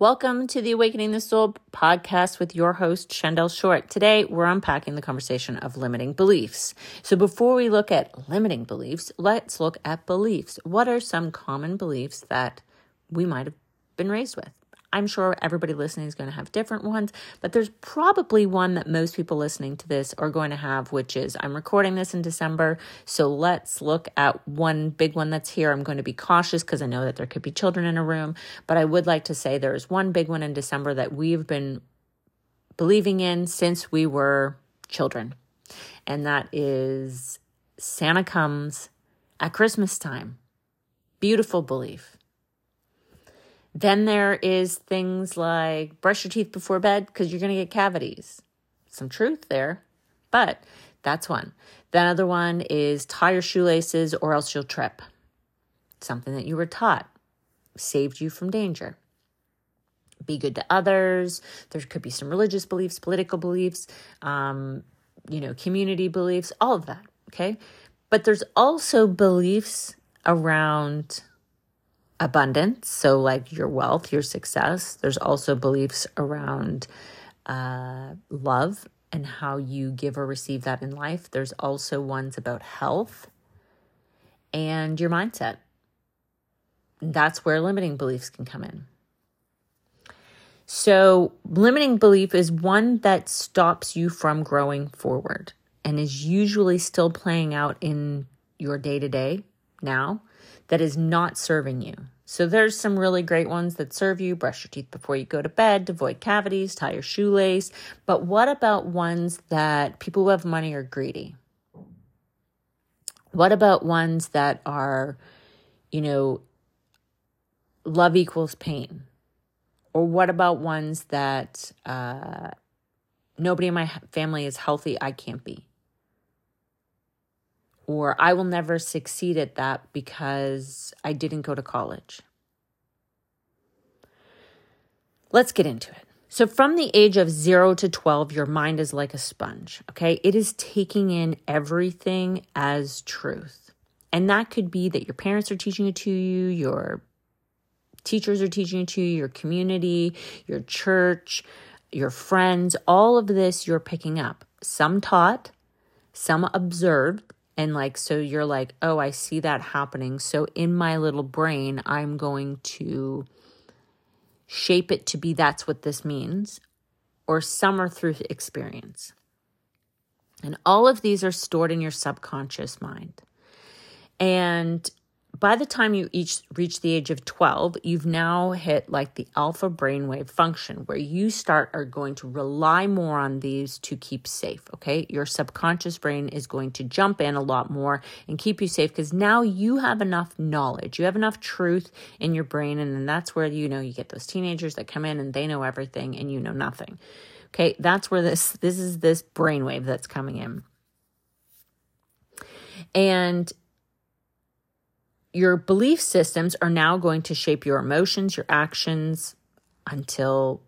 Welcome to the Awakening the Soul podcast with your host, Shandel Short. Today, we're unpacking the conversation of limiting beliefs. So, before we look at limiting beliefs, let's look at beliefs. What are some common beliefs that we might have been raised with? I'm sure everybody listening is going to have different ones, but there's probably one that most people listening to this are going to have, which is I'm recording this in December. So let's look at one big one that's here. I'm going to be cautious because I know that there could be children in a room, but I would like to say there's one big one in December that we've been believing in since we were children, and that is Santa comes at Christmas time. Beautiful belief. Then there is things like brush your teeth before bed because you're going to get cavities. Some truth there, but that's one. The other one is tie your shoelaces or else you'll trip. Something that you were taught saved you from danger. Be good to others. There could be some religious beliefs, political beliefs, um, you know, community beliefs, all of that. Okay. But there's also beliefs around abundance. So, like your wealth, your success. There's also beliefs around uh, love and how you give or receive that in life. There's also ones about health and your mindset. That's where limiting beliefs can come in. So, limiting belief is one that stops you from growing forward and is usually still playing out in your day to day now that is not serving you. So there's some really great ones that serve you. Brush your teeth before you go to bed, avoid cavities, tie your shoelace. But what about ones that people who have money are greedy? What about ones that are, you know, love equals pain? Or what about ones that uh, nobody in my family is healthy, I can't be? Or I will never succeed at that because I didn't go to college. Let's get into it. So, from the age of zero to 12, your mind is like a sponge, okay? It is taking in everything as truth. And that could be that your parents are teaching it to you, your teachers are teaching it to you, your community, your church, your friends, all of this you're picking up. Some taught, some observed, and like, so you're like, oh, I see that happening. So in my little brain, I'm going to shape it to be that's what this means. Or summer through experience. And all of these are stored in your subconscious mind. And by the time you each reach the age of 12, you've now hit like the alpha brainwave function where you start are going to rely more on these to keep safe. Okay. Your subconscious brain is going to jump in a lot more and keep you safe because now you have enough knowledge, you have enough truth in your brain. And then that's where, you know, you get those teenagers that come in and they know everything and you know nothing. Okay. That's where this, this is this brainwave that's coming in. And your belief systems are now going to shape your emotions, your actions until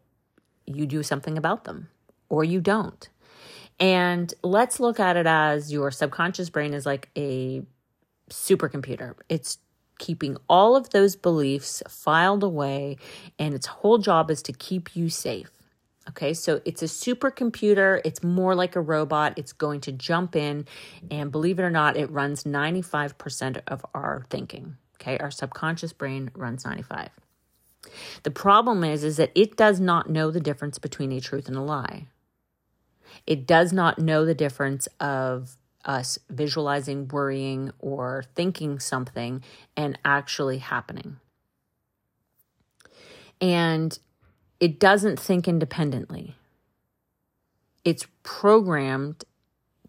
you do something about them or you don't. And let's look at it as your subconscious brain is like a supercomputer. It's keeping all of those beliefs filed away, and its whole job is to keep you safe. Okay, so it's a supercomputer. It's more like a robot. It's going to jump in, and believe it or not, it runs 95% of our thinking. Okay, our subconscious brain runs 95. The problem is, is that it does not know the difference between a truth and a lie. It does not know the difference of us visualizing, worrying, or thinking something and actually happening. And it doesn't think independently. It's programmed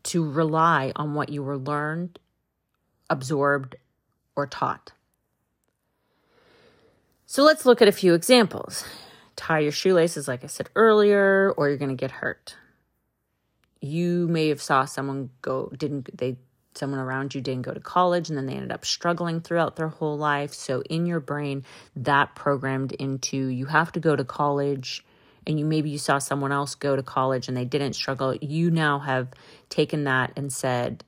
to rely on what you were learned, absorbed, or taught. So let's look at a few examples. Tie your shoelaces, like I said earlier, or you're going to get hurt. You may have saw someone go, didn't they someone around you didn't go to college and then they ended up struggling throughout their whole life. So in your brain, that programmed into you have to go to college and you maybe you saw someone else go to college and they didn't struggle. You now have taken that and said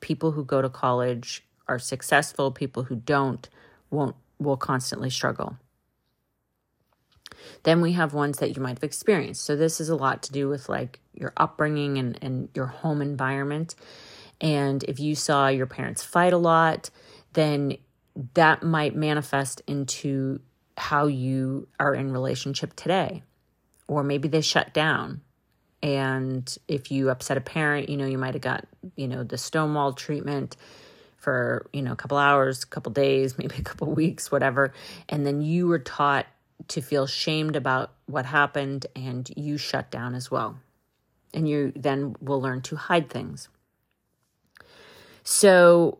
people who go to college are successful, people who don't won't will constantly struggle. Then we have ones that you might have experienced. So this is a lot to do with like your upbringing and, and your home environment. And if you saw your parents fight a lot, then that might manifest into how you are in relationship today. Or maybe they shut down. And if you upset a parent, you know, you might have got, you know, the stonewall treatment for, you know, a couple hours, a couple days, maybe a couple weeks, whatever. And then you were taught to feel shamed about what happened and you shut down as well. And you then will learn to hide things. So,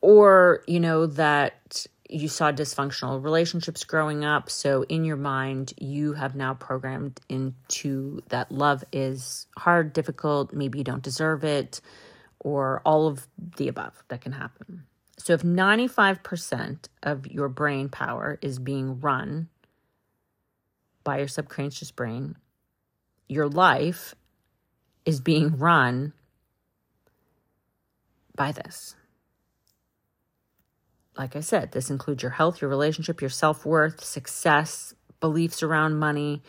or, you know, that you saw dysfunctional relationships growing up. So, in your mind, you have now programmed into that love is hard, difficult, maybe you don't deserve it, or all of the above that can happen. So, if 95% of your brain power is being run by your subconscious brain, your life is being run by this like I said, this includes your health, your relationship, your self worth, success, beliefs around money,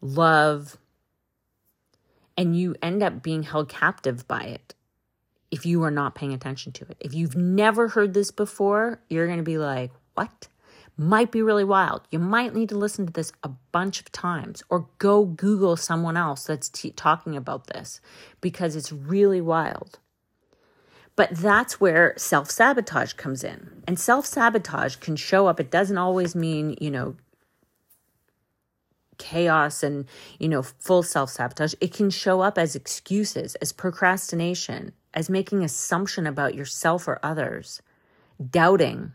love. And you end up being held captive by it if you are not paying attention to it. If you've never heard this before, you're going to be like, what? Might be really wild. You might need to listen to this a bunch of times or go Google someone else that's t- talking about this because it's really wild. But that's where self sabotage comes in. And self sabotage can show up. It doesn't always mean, you know, chaos and, you know, full self sabotage. It can show up as excuses, as procrastination, as making assumption about yourself or others, doubting,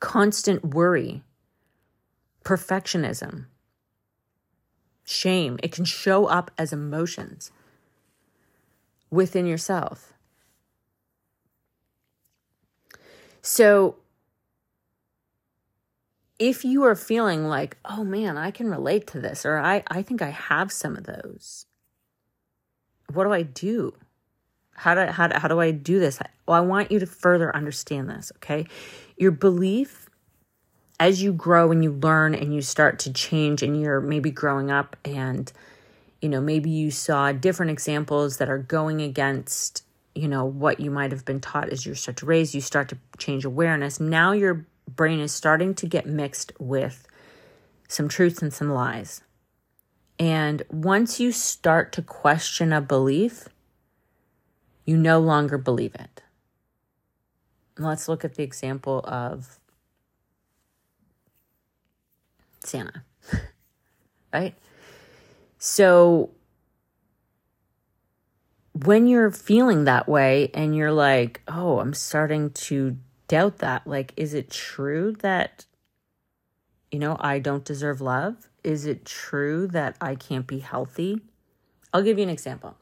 constant worry, perfectionism, shame. It can show up as emotions within yourself. So if you are feeling like, oh man, I can relate to this, or I, I think I have some of those, what do I do? How do, how, do, how do I do this? Well, I want you to further understand this, okay? Your belief as you grow and you learn and you start to change and you're maybe growing up and you know maybe you saw different examples that are going against you know what you might have been taught as you start to raise you start to change awareness. Now your brain is starting to get mixed with some truths and some lies. And once you start to question a belief you no longer believe it. Let's look at the example of santa right? So when you're feeling that way and you're like, oh, I'm starting to doubt that, like, is it true that, you know, I don't deserve love? Is it true that I can't be healthy? I'll give you an example.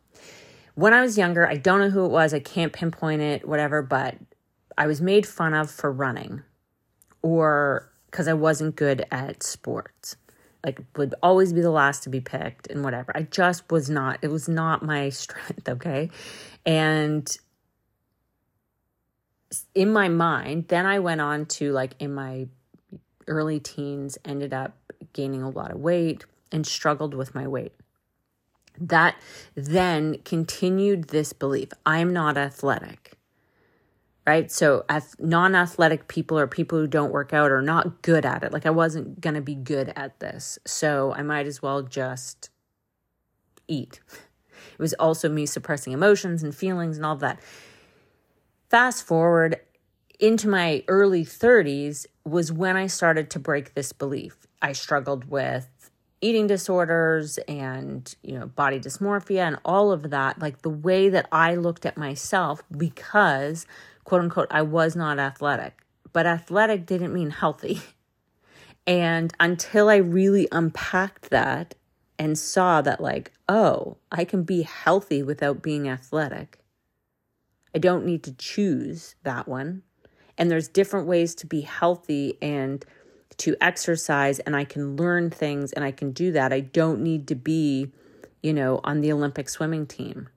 When I was younger, I don't know who it was, I can't pinpoint it, whatever, but I was made fun of for running or because I wasn't good at sports like would always be the last to be picked and whatever. I just was not, it was not my strength, okay? And in my mind, then I went on to like in my early teens, ended up gaining a lot of weight and struggled with my weight. That then continued this belief I'm not athletic right? So, non athletic people or people who don't work out are not good at it. Like, I wasn't going to be good at this. So, I might as well just eat. It was also me suppressing emotions and feelings and all that. Fast forward into my early 30s was when I started to break this belief. I struggled with eating disorders and you know body dysmorphia and all of that like the way that I looked at myself because quote unquote, I was not athletic, but athletic didn't mean healthy. And until I really unpacked that and saw that, like, oh, I can be healthy without being athletic, I don't need to choose that one. And there's different ways to be healthy and to exercise, and I can learn things and I can do that. I don't need to be, you know, on the Olympic swimming team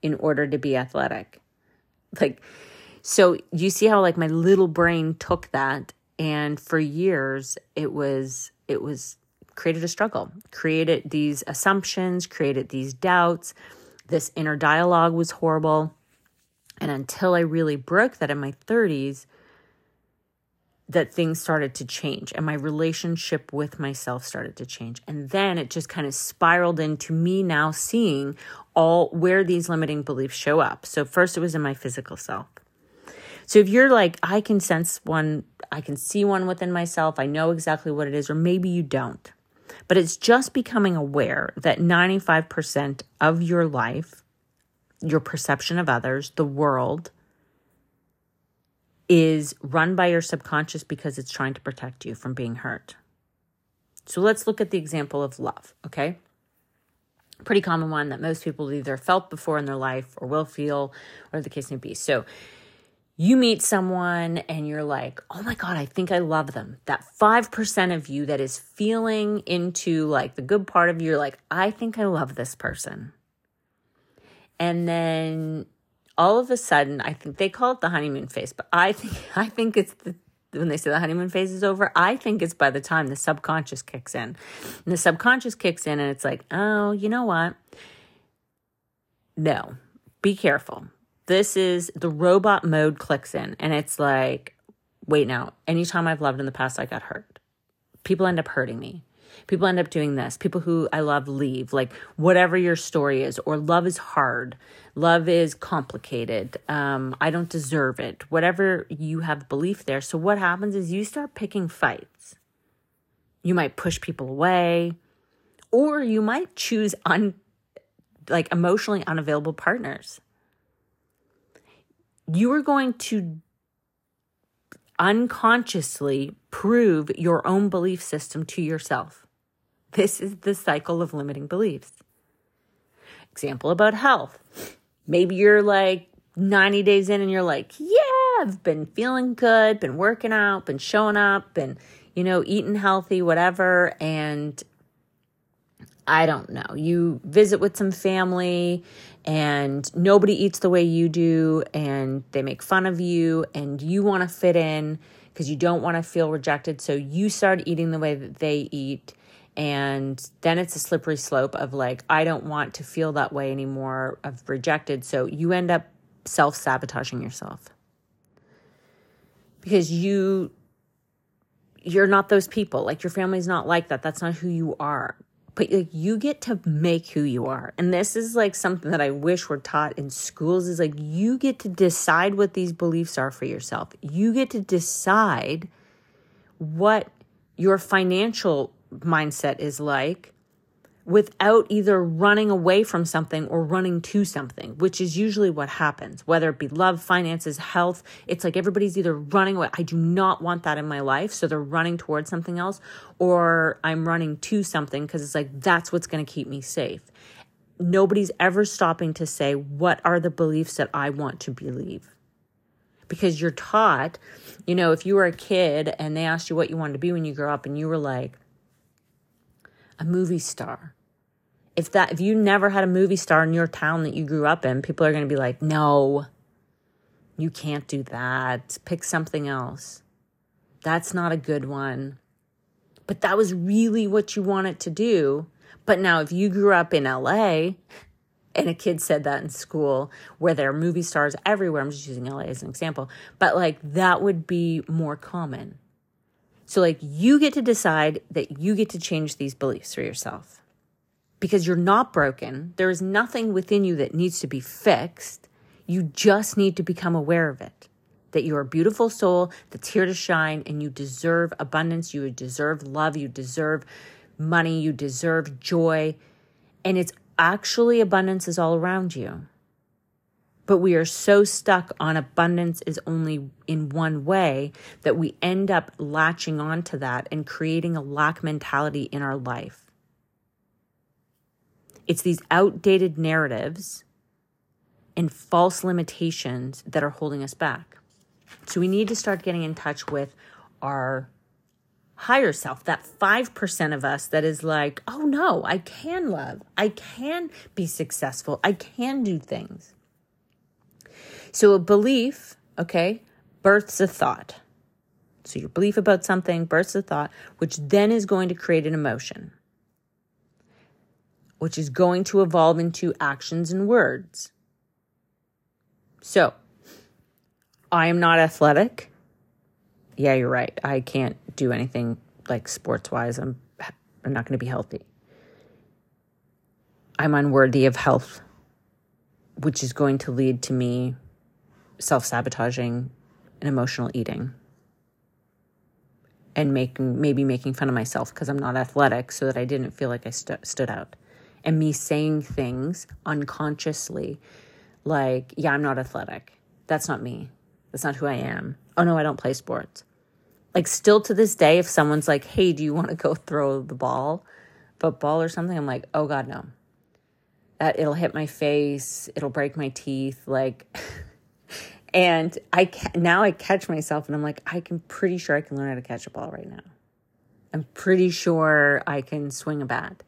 in order to be athletic. Like, so you see how like my little brain took that and for years it was it was created a struggle, created these assumptions, created these doubts. This inner dialogue was horrible. And until I really broke that in my 30s, that things started to change and my relationship with myself started to change. And then it just kind of spiraled into me now seeing all where these limiting beliefs show up. So first it was in my physical self. So if you're like, I can sense one, I can see one within myself, I know exactly what it is, or maybe you don't. But it's just becoming aware that 95% of your life, your perception of others, the world, is run by your subconscious because it's trying to protect you from being hurt. So let's look at the example of love, okay? Pretty common one that most people either felt before in their life or will feel, or the case may be. So you meet someone and you're like, oh my God, I think I love them. That 5% of you that is feeling into like the good part of you, you're like, I think I love this person. And then all of a sudden, I think they call it the honeymoon phase, but I think I think it's the when they say the honeymoon phase is over, I think it's by the time the subconscious kicks in. And the subconscious kicks in and it's like, oh, you know what? No, be careful. This is the robot mode clicks in and it's like, wait now, anytime I've loved in the past, I got hurt. People end up hurting me. People end up doing this. People who I love leave, like whatever your story is, or love is hard, love is complicated, um, I don't deserve it, whatever you have belief there. So, what happens is you start picking fights. You might push people away, or you might choose un, like emotionally unavailable partners. You are going to unconsciously prove your own belief system to yourself. This is the cycle of limiting beliefs. Example about health. Maybe you're like 90 days in and you're like, yeah, I've been feeling good, been working out, been showing up, been, you know, eating healthy, whatever. And I don't know, you visit with some family and nobody eats the way you do and they make fun of you and you want to fit in because you don't want to feel rejected. So you start eating the way that they eat and then it's a slippery slope of like i don't want to feel that way anymore of rejected. So you end up self-sabotaging yourself. Because you you're not those people. Like your family's not like that. That's not who you are but like you get to make who you are. And this is like something that i wish were taught in schools is like you get to decide what these beliefs are for yourself. You get to decide what your financial mindset is like without either running away from something or running to something, which is usually what happens, whether it be love, finances, health. It's like everybody's either running away. I do not want that in my life. So they're running towards something else, or I'm running to something because it's like that's what's going to keep me safe. Nobody's ever stopping to say, what are the beliefs that I want to believe? Because you're taught, you know, if you were a kid and they asked you what you wanted to be when you grow up and you were like, a movie star. If that if you never had a movie star in your town that you grew up in, people are going to be like, "No. You can't do that. Pick something else." That's not a good one. But that was really what you wanted to do. But now if you grew up in LA and a kid said that in school where there are movie stars everywhere, I'm just using LA as an example, but like that would be more common. So, like, you get to decide that you get to change these beliefs for yourself because you're not broken. There is nothing within you that needs to be fixed. You just need to become aware of it. That you're a beautiful soul that's here to shine and you deserve abundance, you deserve love, you deserve money, you deserve joy. And it's actually abundance is all around you. But we are so stuck on abundance is only in one way that we end up latching onto that and creating a lack mentality in our life. It's these outdated narratives and false limitations that are holding us back. So we need to start getting in touch with our higher self, that 5% of us that is like, oh no, I can love, I can be successful, I can do things. So a belief, okay, births a thought. So your belief about something births a thought, which then is going to create an emotion, which is going to evolve into actions and words. So, I am not athletic. Yeah, you're right. I can't do anything like sports wise. I'm I'm not going to be healthy. I'm unworthy of health, which is going to lead to me self sabotaging and emotional eating and making maybe making fun of myself because I'm not athletic so that I didn't feel like I st- stood out. And me saying things unconsciously like, yeah, I'm not athletic. That's not me. That's not who I am. Oh no, I don't play sports. Like still to this day if someone's like, "Hey, do you want to go throw the ball, football or something?" I'm like, "Oh god, no." That it'll hit my face, it'll break my teeth like And I now I catch myself and I'm like, I can pretty sure I can learn how to catch a ball right now. I'm pretty sure I can swing a bat.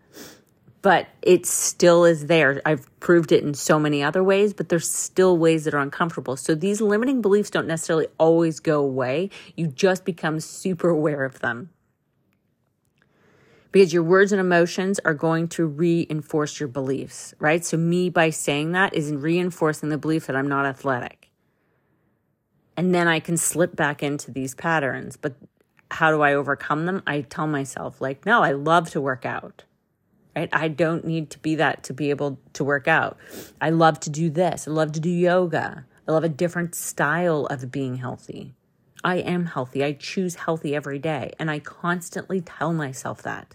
But it still is there. I've proved it in so many other ways, but there's still ways that are uncomfortable. So these limiting beliefs don't necessarily always go away. You just become super aware of them. Because your words and emotions are going to reinforce your beliefs, right? So, me by saying that is reinforcing the belief that I'm not athletic and then I can slip back into these patterns. But how do I overcome them? I tell myself, like, no, I love to work out. Right? I don't need to be that to be able to work out. I love to do this. I love to do yoga. I love a different style of being healthy. I am healthy. I choose healthy every day. And I constantly tell myself that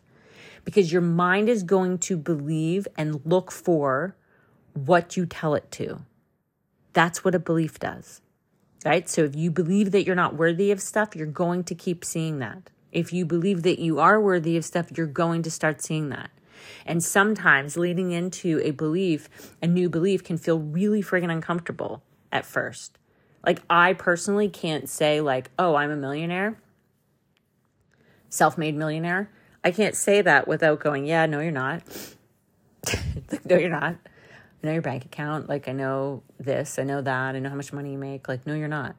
because your mind is going to believe and look for what you tell it to. That's what a belief does right? So if you believe that you're not worthy of stuff, you're going to keep seeing that. If you believe that you are worthy of stuff, you're going to start seeing that. And sometimes leading into a belief, a new belief can feel really friggin' uncomfortable at first. Like I personally can't say like, "Oh, I'm a millionaire." Self-made millionaire. I can't say that without going, "Yeah, no you're not." no you're not. I know your bank account. Like, I know this, I know that, I know how much money you make. Like, no, you're not.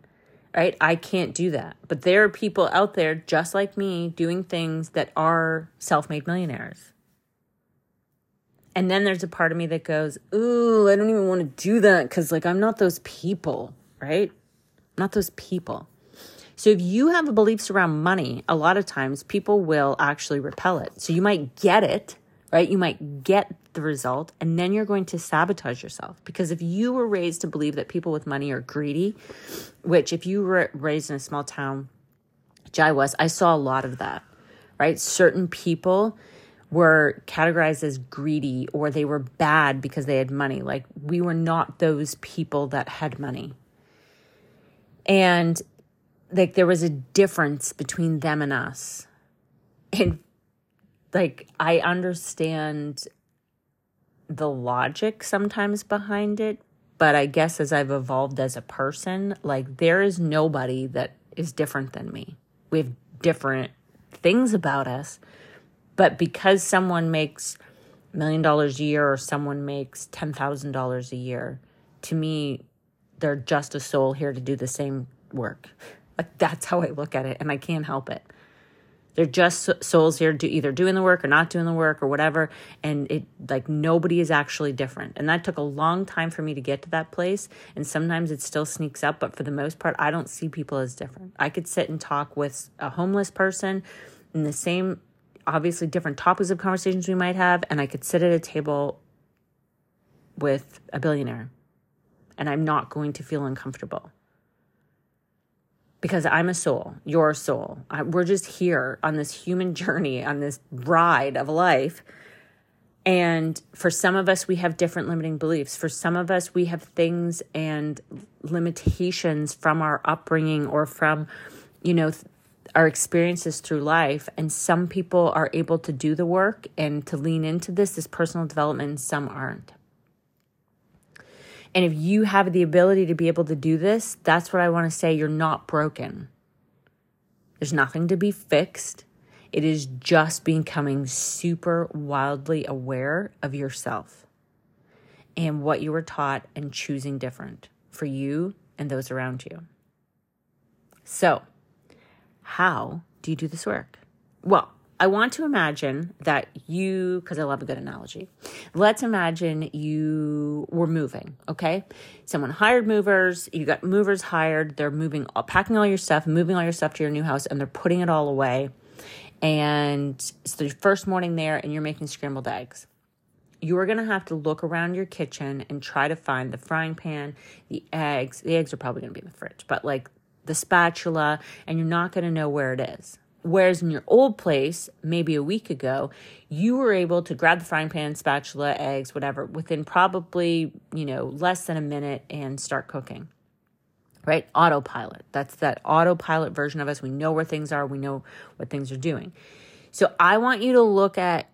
Right? I can't do that. But there are people out there just like me doing things that are self made millionaires. And then there's a part of me that goes, Ooh, I don't even want to do that because, like, I'm not those people, right? not those people. So if you have beliefs around money, a lot of times people will actually repel it. So you might get it right? You might get the result and then you're going to sabotage yourself. Because if you were raised to believe that people with money are greedy, which if you were raised in a small town, which I was, I saw a lot of that, right? Certain people were categorized as greedy or they were bad because they had money. Like we were not those people that had money. And like there was a difference between them and us. And like I understand the logic sometimes behind it, but I guess as I've evolved as a person, like there is nobody that is different than me. We have different things about us, but because someone makes a million dollars a year or someone makes $10,000 a year, to me, they're just a soul here to do the same work. Like that's how I look at it, and I can't help it. They're just souls here do either doing the work or not doing the work or whatever. And it like nobody is actually different. And that took a long time for me to get to that place. And sometimes it still sneaks up, but for the most part, I don't see people as different. I could sit and talk with a homeless person in the same, obviously different topics of conversations we might have, and I could sit at a table with a billionaire and I'm not going to feel uncomfortable because I'm a soul, you're soul. I, we're just here on this human journey, on this ride of life. And for some of us, we have different limiting beliefs. For some of us, we have things and limitations from our upbringing or from, you know, our experiences through life. And some people are able to do the work and to lean into this, this personal development, and some aren't. And if you have the ability to be able to do this, that's what I want to say. You're not broken. There's nothing to be fixed. It is just becoming super wildly aware of yourself and what you were taught and choosing different for you and those around you. So, how do you do this work? Well, I want to imagine that you, because I love a good analogy, let's imagine you were moving, okay? Someone hired movers, you got movers hired, they're moving, uh, packing all your stuff, moving all your stuff to your new house, and they're putting it all away. And it's the first morning there, and you're making scrambled eggs. You are going to have to look around your kitchen and try to find the frying pan, the eggs. The eggs are probably going to be in the fridge, but like the spatula, and you're not going to know where it is. Whereas in your old place, maybe a week ago, you were able to grab the frying pan, spatula, eggs, whatever, within probably, you know, less than a minute and start cooking. Right? Autopilot. That's that autopilot version of us. We know where things are, we know what things are doing. So I want you to look at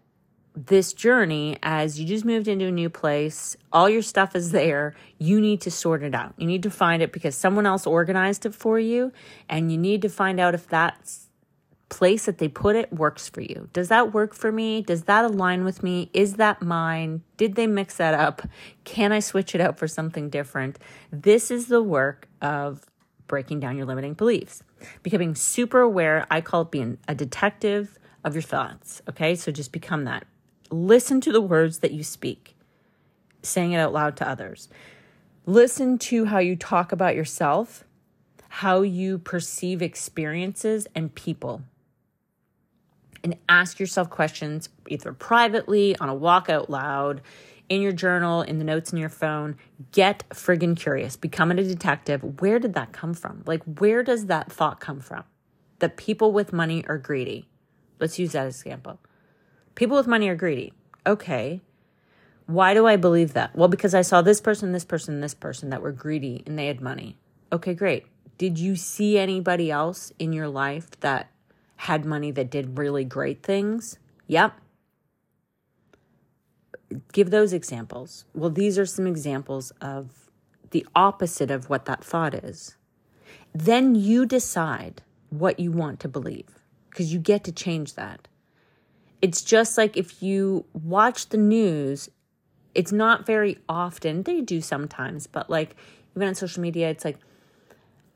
this journey as you just moved into a new place, all your stuff is there. You need to sort it out. You need to find it because someone else organized it for you, and you need to find out if that place that they put it works for you. Does that work for me? Does that align with me? Is that mine? Did they mix that up? Can I switch it out for something different? This is the work of breaking down your limiting beliefs. Becoming super aware, I call it being a detective of your thoughts. Okay, so just become that. Listen to the words that you speak, saying it out loud to others. Listen to how you talk about yourself, how you perceive experiences and people and ask yourself questions either privately, on a walk out loud, in your journal, in the notes in your phone. Get friggin' curious. Become a detective. Where did that come from? Like, where does that thought come from? That people with money are greedy. Let's use that as example. People with money are greedy. Okay. Why do I believe that? Well, because I saw this person, this person, this person that were greedy and they had money. Okay, great. Did you see anybody else in your life that had money that did really great things? Yep. Give those examples. Well, these are some examples of the opposite of what that thought is. Then you decide what you want to believe because you get to change that. It's just like if you watch the news, it's not very often, they do sometimes, but like even on social media, it's like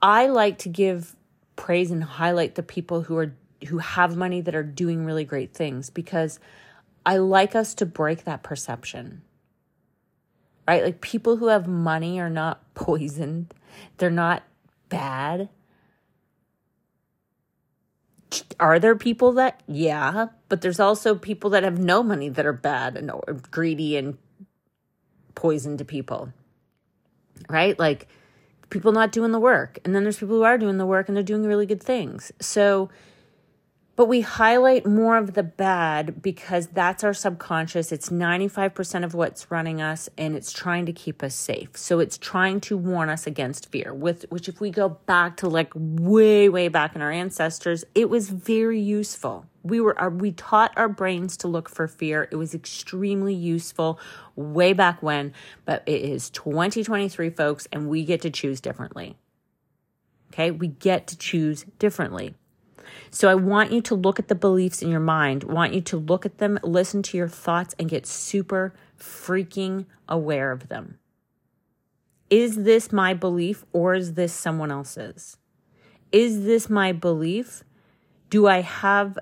I like to give praise and highlight the people who are who have money that are doing really great things because I like us to break that perception. Right? Like people who have money are not poisoned. They're not bad. Are there people that yeah, but there's also people that have no money that are bad and greedy and poison to people. Right? Like people not doing the work. And then there's people who are doing the work and they're doing really good things. So but we highlight more of the bad because that's our subconscious. It's 95% of what's running us and it's trying to keep us safe. So it's trying to warn us against fear, with which if we go back to like way way back in our ancestors, it was very useful. We were we taught our brains to look for fear. It was extremely useful way back when, but it is 2023 folks and we get to choose differently. Okay? We get to choose differently. So I want you to look at the beliefs in your mind, want you to look at them, listen to your thoughts, and get super freaking aware of them. Is this my belief or is this someone else's? Is this my belief? Do I have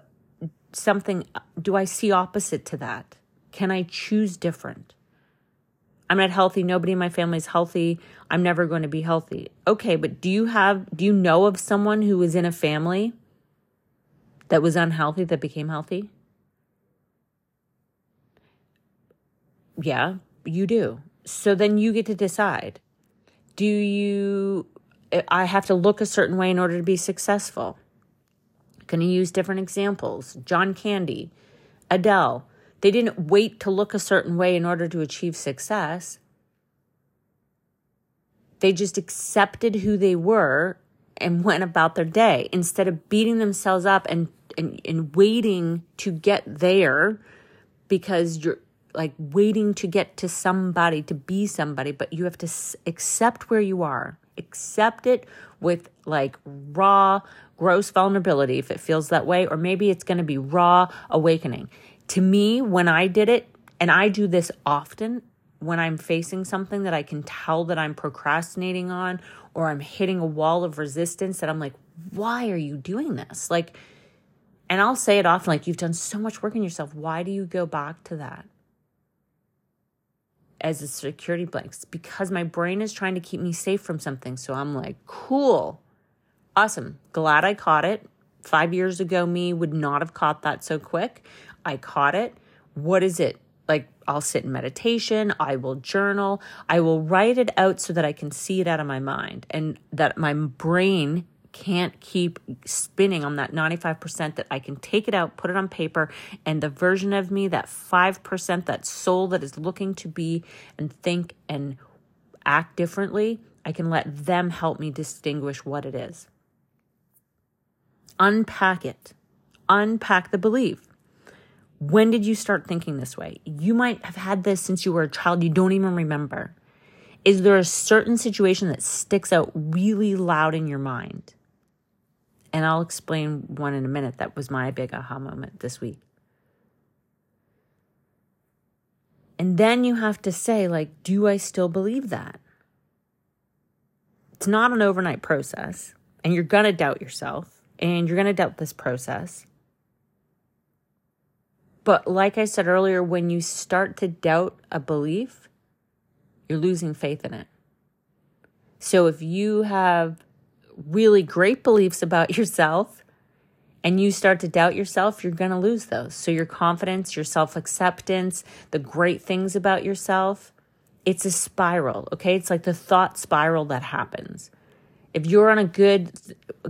something, do I see opposite to that? Can I choose different? I'm not healthy. Nobody in my family is healthy. I'm never going to be healthy. Okay, but do you have, do you know of someone who is in a family that was unhealthy that became healthy? Yeah, you do. So then you get to decide. Do you, eh, I have to look a certain way in order to be successful? Can you use different examples? John Candy, Adele, they didn't wait to look a certain way in order to achieve success. They just accepted who they were and went about their day instead of beating themselves up and, and, and waiting to get there because you're like waiting to get to somebody to be somebody but you have to s- accept where you are accept it with like raw gross vulnerability if it feels that way or maybe it's going to be raw awakening to me when i did it and i do this often when i'm facing something that i can tell that i'm procrastinating on or I'm hitting a wall of resistance that I'm like, why are you doing this? Like, and I'll say it often like, you've done so much work on yourself. Why do you go back to that? As a security blank, because my brain is trying to keep me safe from something. So I'm like, cool, awesome, glad I caught it. Five years ago, me would not have caught that so quick. I caught it. What is it? Like, I'll sit in meditation, I will journal, I will write it out so that I can see it out of my mind and that my brain can't keep spinning on that 95% that I can take it out, put it on paper, and the version of me, that 5%, that soul that is looking to be and think and act differently, I can let them help me distinguish what it is. Unpack it, unpack the belief. When did you start thinking this way? You might have had this since you were a child, you don't even remember. Is there a certain situation that sticks out really loud in your mind? And I'll explain one in a minute. That was my big aha moment this week. And then you have to say, like, do I still believe that? It's not an overnight process, and you're going to doubt yourself, and you're going to doubt this process. But like I said earlier, when you start to doubt a belief, you're losing faith in it. So if you have really great beliefs about yourself and you start to doubt yourself, you're going to lose those. So, your confidence, your self acceptance, the great things about yourself, it's a spiral, okay? It's like the thought spiral that happens. If you're on a good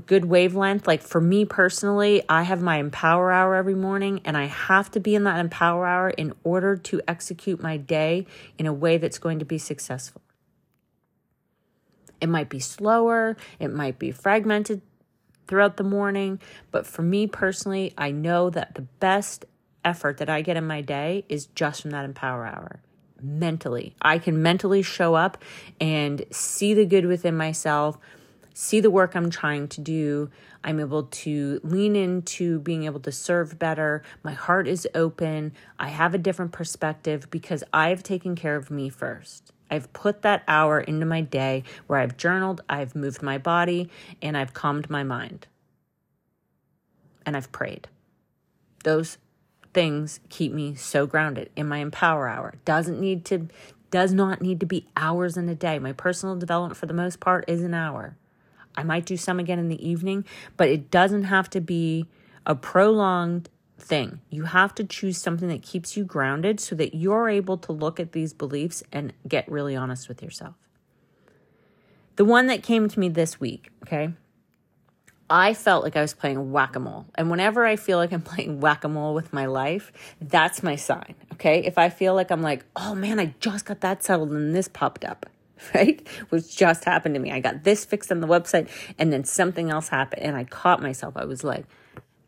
good wavelength, like for me personally, I have my empower hour every morning and I have to be in that empower hour in order to execute my day in a way that's going to be successful. It might be slower, it might be fragmented throughout the morning, but for me personally, I know that the best effort that I get in my day is just from that empower hour mentally. I can mentally show up and see the good within myself, see the work I'm trying to do. I'm able to lean into being able to serve better. My heart is open. I have a different perspective because I've taken care of me first. I've put that hour into my day where I've journaled, I've moved my body, and I've calmed my mind. And I've prayed. Those things keep me so grounded in my empower hour. Doesn't need to does not need to be hours in a day. My personal development for the most part is an hour. I might do some again in the evening, but it doesn't have to be a prolonged thing. You have to choose something that keeps you grounded so that you're able to look at these beliefs and get really honest with yourself. The one that came to me this week, okay? I felt like I was playing whack a mole. And whenever I feel like I'm playing whack a mole with my life, that's my sign, okay? If I feel like I'm like, oh man, I just got that settled and this popped up, right? Which just happened to me. I got this fixed on the website and then something else happened and I caught myself. I was like,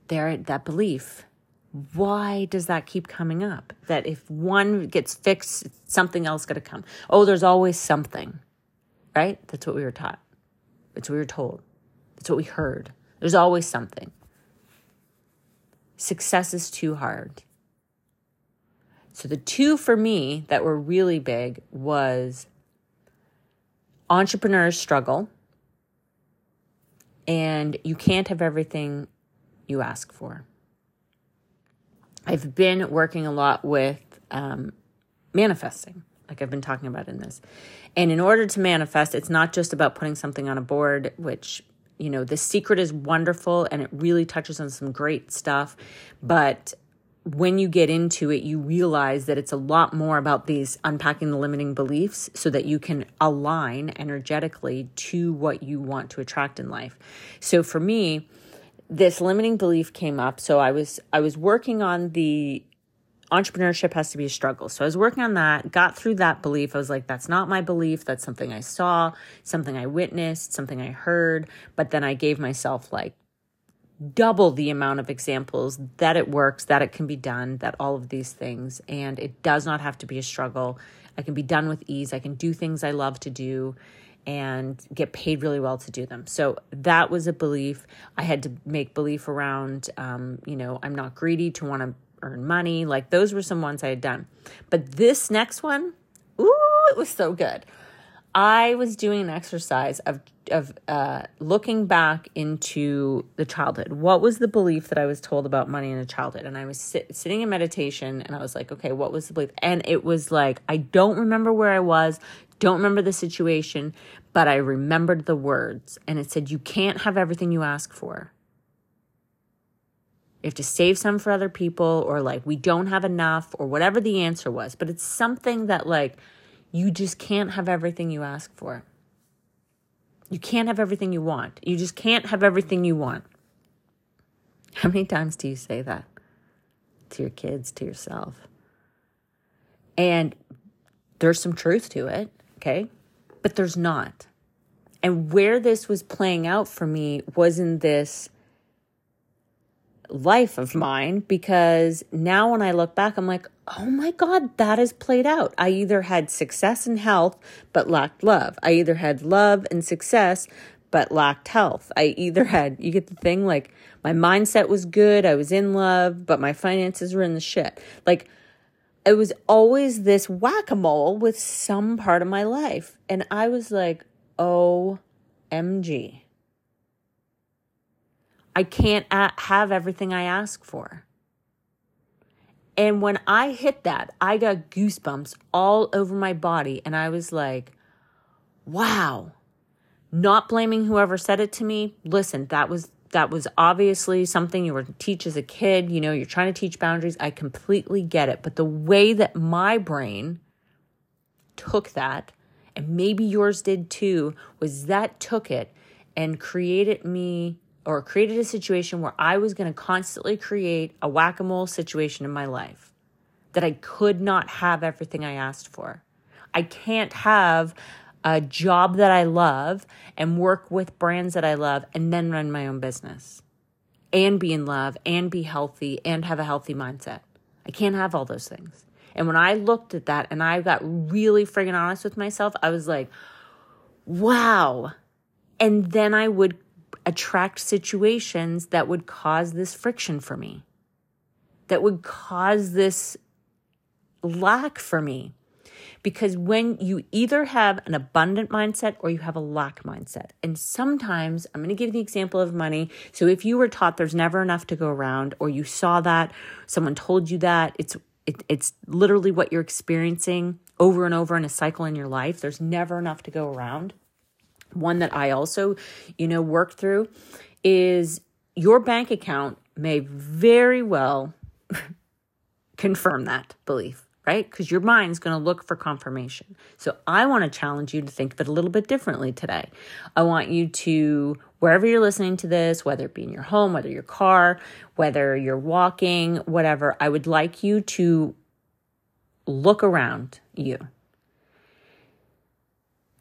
there, that belief why does that keep coming up? That if one gets fixed, something else got to come. Oh, there's always something, right? That's what we were taught. That's what we were told. That's what we heard. There's always something. Success is too hard. So the two for me that were really big was entrepreneurs struggle and you can't have everything you ask for. I've been working a lot with um, manifesting, like I've been talking about in this. And in order to manifest, it's not just about putting something on a board, which, you know, the secret is wonderful and it really touches on some great stuff. But when you get into it, you realize that it's a lot more about these unpacking the limiting beliefs so that you can align energetically to what you want to attract in life. So for me, this limiting belief came up. So I was I was working on the entrepreneurship has to be a struggle. So I was working on that, got through that belief. I was like, that's not my belief. That's something I saw, something I witnessed, something I heard. But then I gave myself like double the amount of examples that it works, that it can be done, that all of these things. And it does not have to be a struggle. I can be done with ease. I can do things I love to do and get paid really well to do them. So that was a belief. I had to make belief around, um, you know, I'm not greedy to want to earn money. Like those were some ones I had done. But this next one, ooh, it was so good. I was doing an exercise of of uh, looking back into the childhood. What was the belief that I was told about money in a childhood? And I was sit, sitting in meditation, and I was like, okay, what was the belief? And it was like I don't remember where I was, don't remember the situation, but I remembered the words, and it said, "You can't have everything you ask for." You have to save some for other people, or like, we don't have enough, or whatever the answer was. But it's something that, like, you just can't have everything you ask for. You can't have everything you want. You just can't have everything you want. How many times do you say that to your kids, to yourself? And there's some truth to it, okay? But there's not. And where this was playing out for me was in this life of mine because now when I look back, I'm like, oh my God, that has played out. I either had success and health, but lacked love. I either had love and success, but lacked health. I either had, you get the thing, like my mindset was good, I was in love, but my finances were in the shit. Like, it was always this whack a mole with some part of my life. And I was like, OMG. I can't have everything I ask for. And when I hit that, I got goosebumps all over my body. And I was like, wow. Not blaming whoever said it to me. Listen, that was that was obviously something you were to teach as a kid. You know, you're trying to teach boundaries. I completely get it. But the way that my brain took that, and maybe yours did too, was that took it and created me or created a situation where I was going to constantly create a whack a mole situation in my life that I could not have everything I asked for. I can't have a job that I love and work with brands that I love and then run my own business and be in love and be healthy and have a healthy mindset. I can't have all those things. And when I looked at that and I got really friggin' honest with myself, I was like, wow. And then I would attract situations that would cause this friction for me, that would cause this lack for me. Because when you either have an abundant mindset or you have a lack mindset. And sometimes, I'm going to give the example of money. So if you were taught there's never enough to go around, or you saw that, someone told you that, it's it, it's literally what you're experiencing over and over in a cycle in your life. There's never enough to go around one that I also, you know, work through is your bank account may very well confirm that belief, right? Because your mind's going to look for confirmation. So I want to challenge you to think of it a little bit differently today. I want you to, wherever you're listening to this, whether it be in your home, whether your car, whether you're walking, whatever, I would like you to look around you.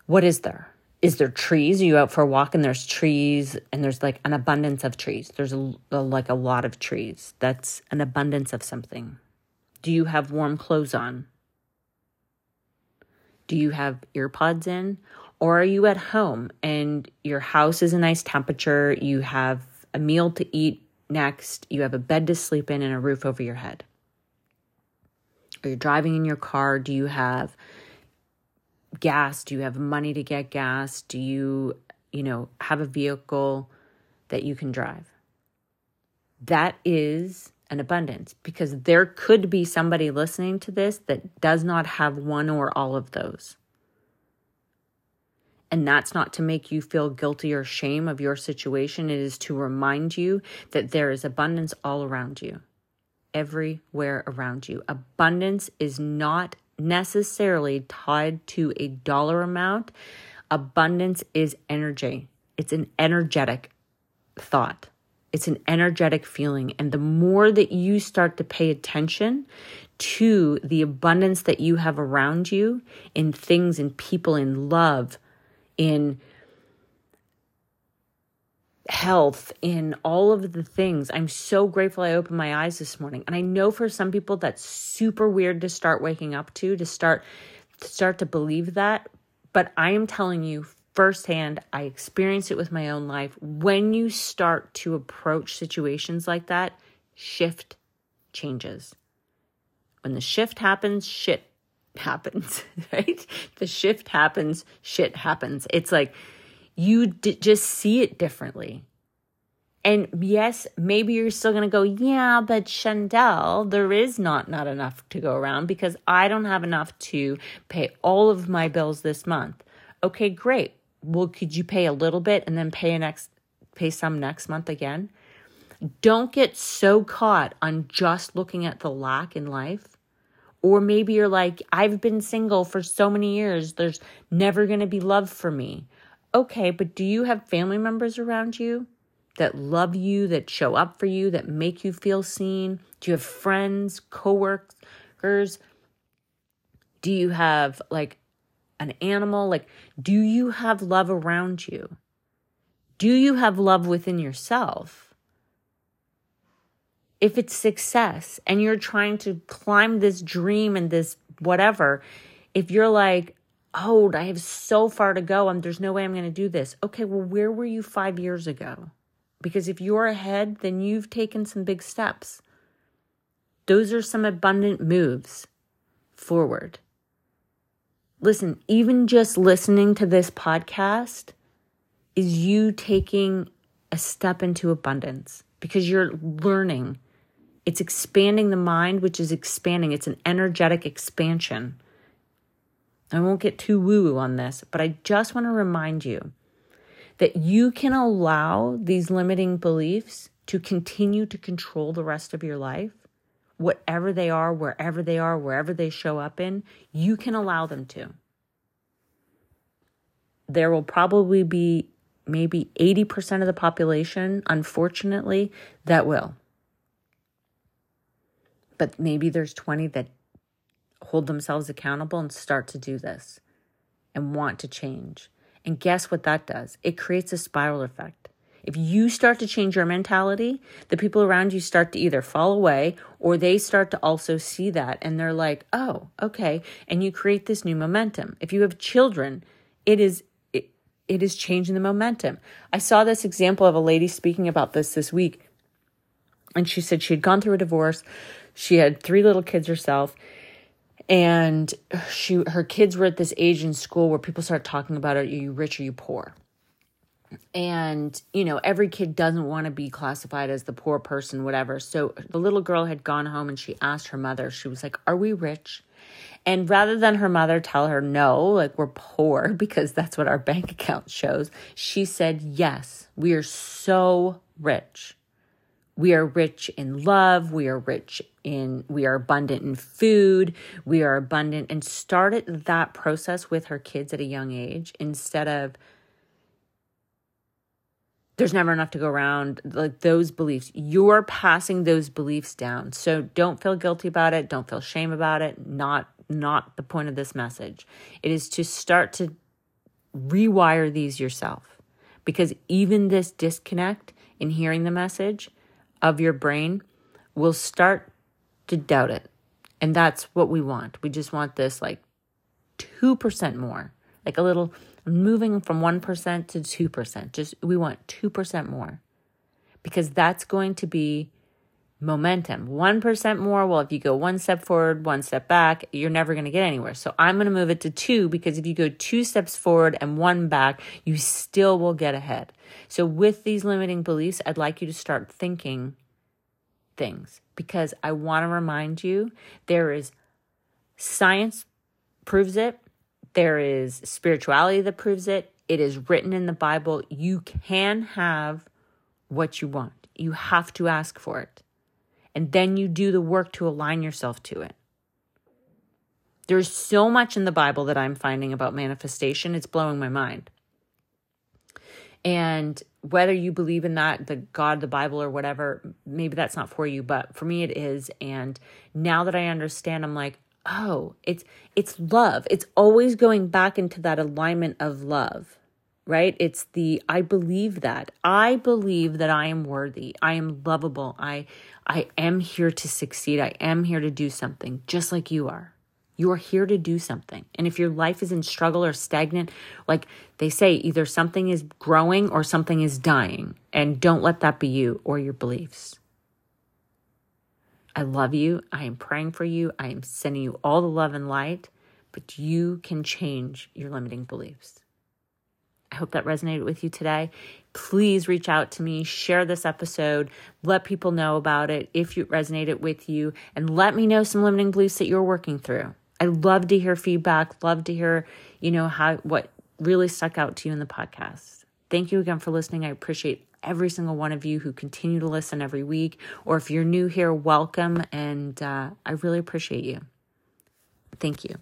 What is there? is there trees? Are you out for a walk and there's trees and there's like an abundance of trees? There's a, like a lot of trees. That's an abundance of something. Do you have warm clothes on? Do you have earpods in? Or are you at home and your house is a nice temperature? You have a meal to eat next, you have a bed to sleep in, and a roof over your head. Are you driving in your car? Do you have gas? Do you have money to get gas? Do you, you know, have a vehicle that you can drive? That is an abundance because there could be somebody listening to this that does not have one or all of those. And that's not to make you feel guilty or shame of your situation. It is to remind you that there is abundance all around you, everywhere around you. Abundance is not necessarily tied to a dollar amount. Abundance is energy, it's an energetic thought. It's an energetic feeling. And the more that you start to pay attention to the abundance that you have around you in things, in people, in love, in health, in all of the things. I'm so grateful I opened my eyes this morning. And I know for some people that's super weird to start waking up to, to start to start to believe that, but I am telling you firsthand, I experienced it with my own life. When you start to approach situations like that, shift changes. When the shift happens, shit happens, right? The shift happens, shit happens. It's like you d- just see it differently. And yes, maybe you're still going to go, yeah, but Shandel, there is not not enough to go around because I don't have enough to pay all of my bills this month. Okay, great. Well, could you pay a little bit and then pay next pay some next month again? Don't get so caught on just looking at the lack in life. Or maybe you're like, I've been single for so many years, there's never going to be love for me. Okay, but do you have family members around you that love you, that show up for you, that make you feel seen? Do you have friends, coworkers? Do you have like an animal? Like, do you have love around you? Do you have love within yourself? If it's success and you're trying to climb this dream and this whatever, if you're like, oh, I have so far to go, and there's no way I'm going to do this. Okay, well, where were you five years ago? Because if you're ahead, then you've taken some big steps. Those are some abundant moves forward. Listen, even just listening to this podcast is you taking a step into abundance because you're learning. It's expanding the mind, which is expanding. It's an energetic expansion. I won't get too woo woo on this, but I just want to remind you that you can allow these limiting beliefs to continue to control the rest of your life, whatever they are, wherever they are, wherever they show up in, you can allow them to. There will probably be maybe 80% of the population, unfortunately, that will. But maybe there's 20 that hold themselves accountable and start to do this and want to change. And guess what that does? It creates a spiral effect. If you start to change your mentality, the people around you start to either fall away or they start to also see that and they're like, oh, okay. And you create this new momentum. If you have children, it is it, it is changing the momentum. I saw this example of a lady speaking about this this week. And she said she had gone through a divorce. She had three little kids herself and she her kids were at this age in school where people start talking about are you rich or you poor and you know every kid doesn't want to be classified as the poor person whatever so the little girl had gone home and she asked her mother she was like are we rich and rather than her mother tell her no like we're poor because that's what our bank account shows she said yes we are so rich we are rich in love. We are rich in, we are abundant in food. We are abundant and started that process with her kids at a young age instead of, there's never enough to go around. Like those beliefs you're passing those beliefs down. So don't feel guilty about it. Don't feel shame about it. Not not the point of this message. It is to start to rewire these yourself. Because even this disconnect in hearing the message of your brain will start to doubt it. And that's what we want. We just want this like 2% more, like a little moving from 1% to 2%. Just we want 2% more because that's going to be momentum. 1% more, well, if you go one step forward, one step back, you're never going to get anywhere. So I'm going to move it to two because if you go two steps forward and one back, you still will get ahead. So with these limiting beliefs, I'd like you to start thinking things because I want to remind you there is science proves it, there is spirituality that proves it. It is written in the Bible. You can have what you want. You have to ask for it and then you do the work to align yourself to it. There's so much in the Bible that I'm finding about manifestation, it's blowing my mind. And whether you believe in that, the God, the Bible, or whatever, maybe that's not for you, but for me it is. And now that I understand, I'm like, oh, it's it's love. It's always going back into that alignment of love right? It's the I believe that. I believe that I am worthy. I am lovable. I I am here to succeed. I am here to do something just like you are. You are here to do something. And if your life is in struggle or stagnant, like they say, either something is growing or something is dying. And don't let that be you or your beliefs. I love you. I am praying for you. I am sending you all the love and light. but you can change your limiting beliefs. I hope that resonated with you today. Please reach out to me, share this episode, let people know about it if it resonated with you, and let me know some limiting beliefs that you're working through. I love to hear feedback, love to hear, you know, how what really stuck out to you in the podcast. Thank you again for listening. I appreciate every single one of you who continue to listen every week. Or if you're new here, welcome. And uh, I really appreciate you. Thank you.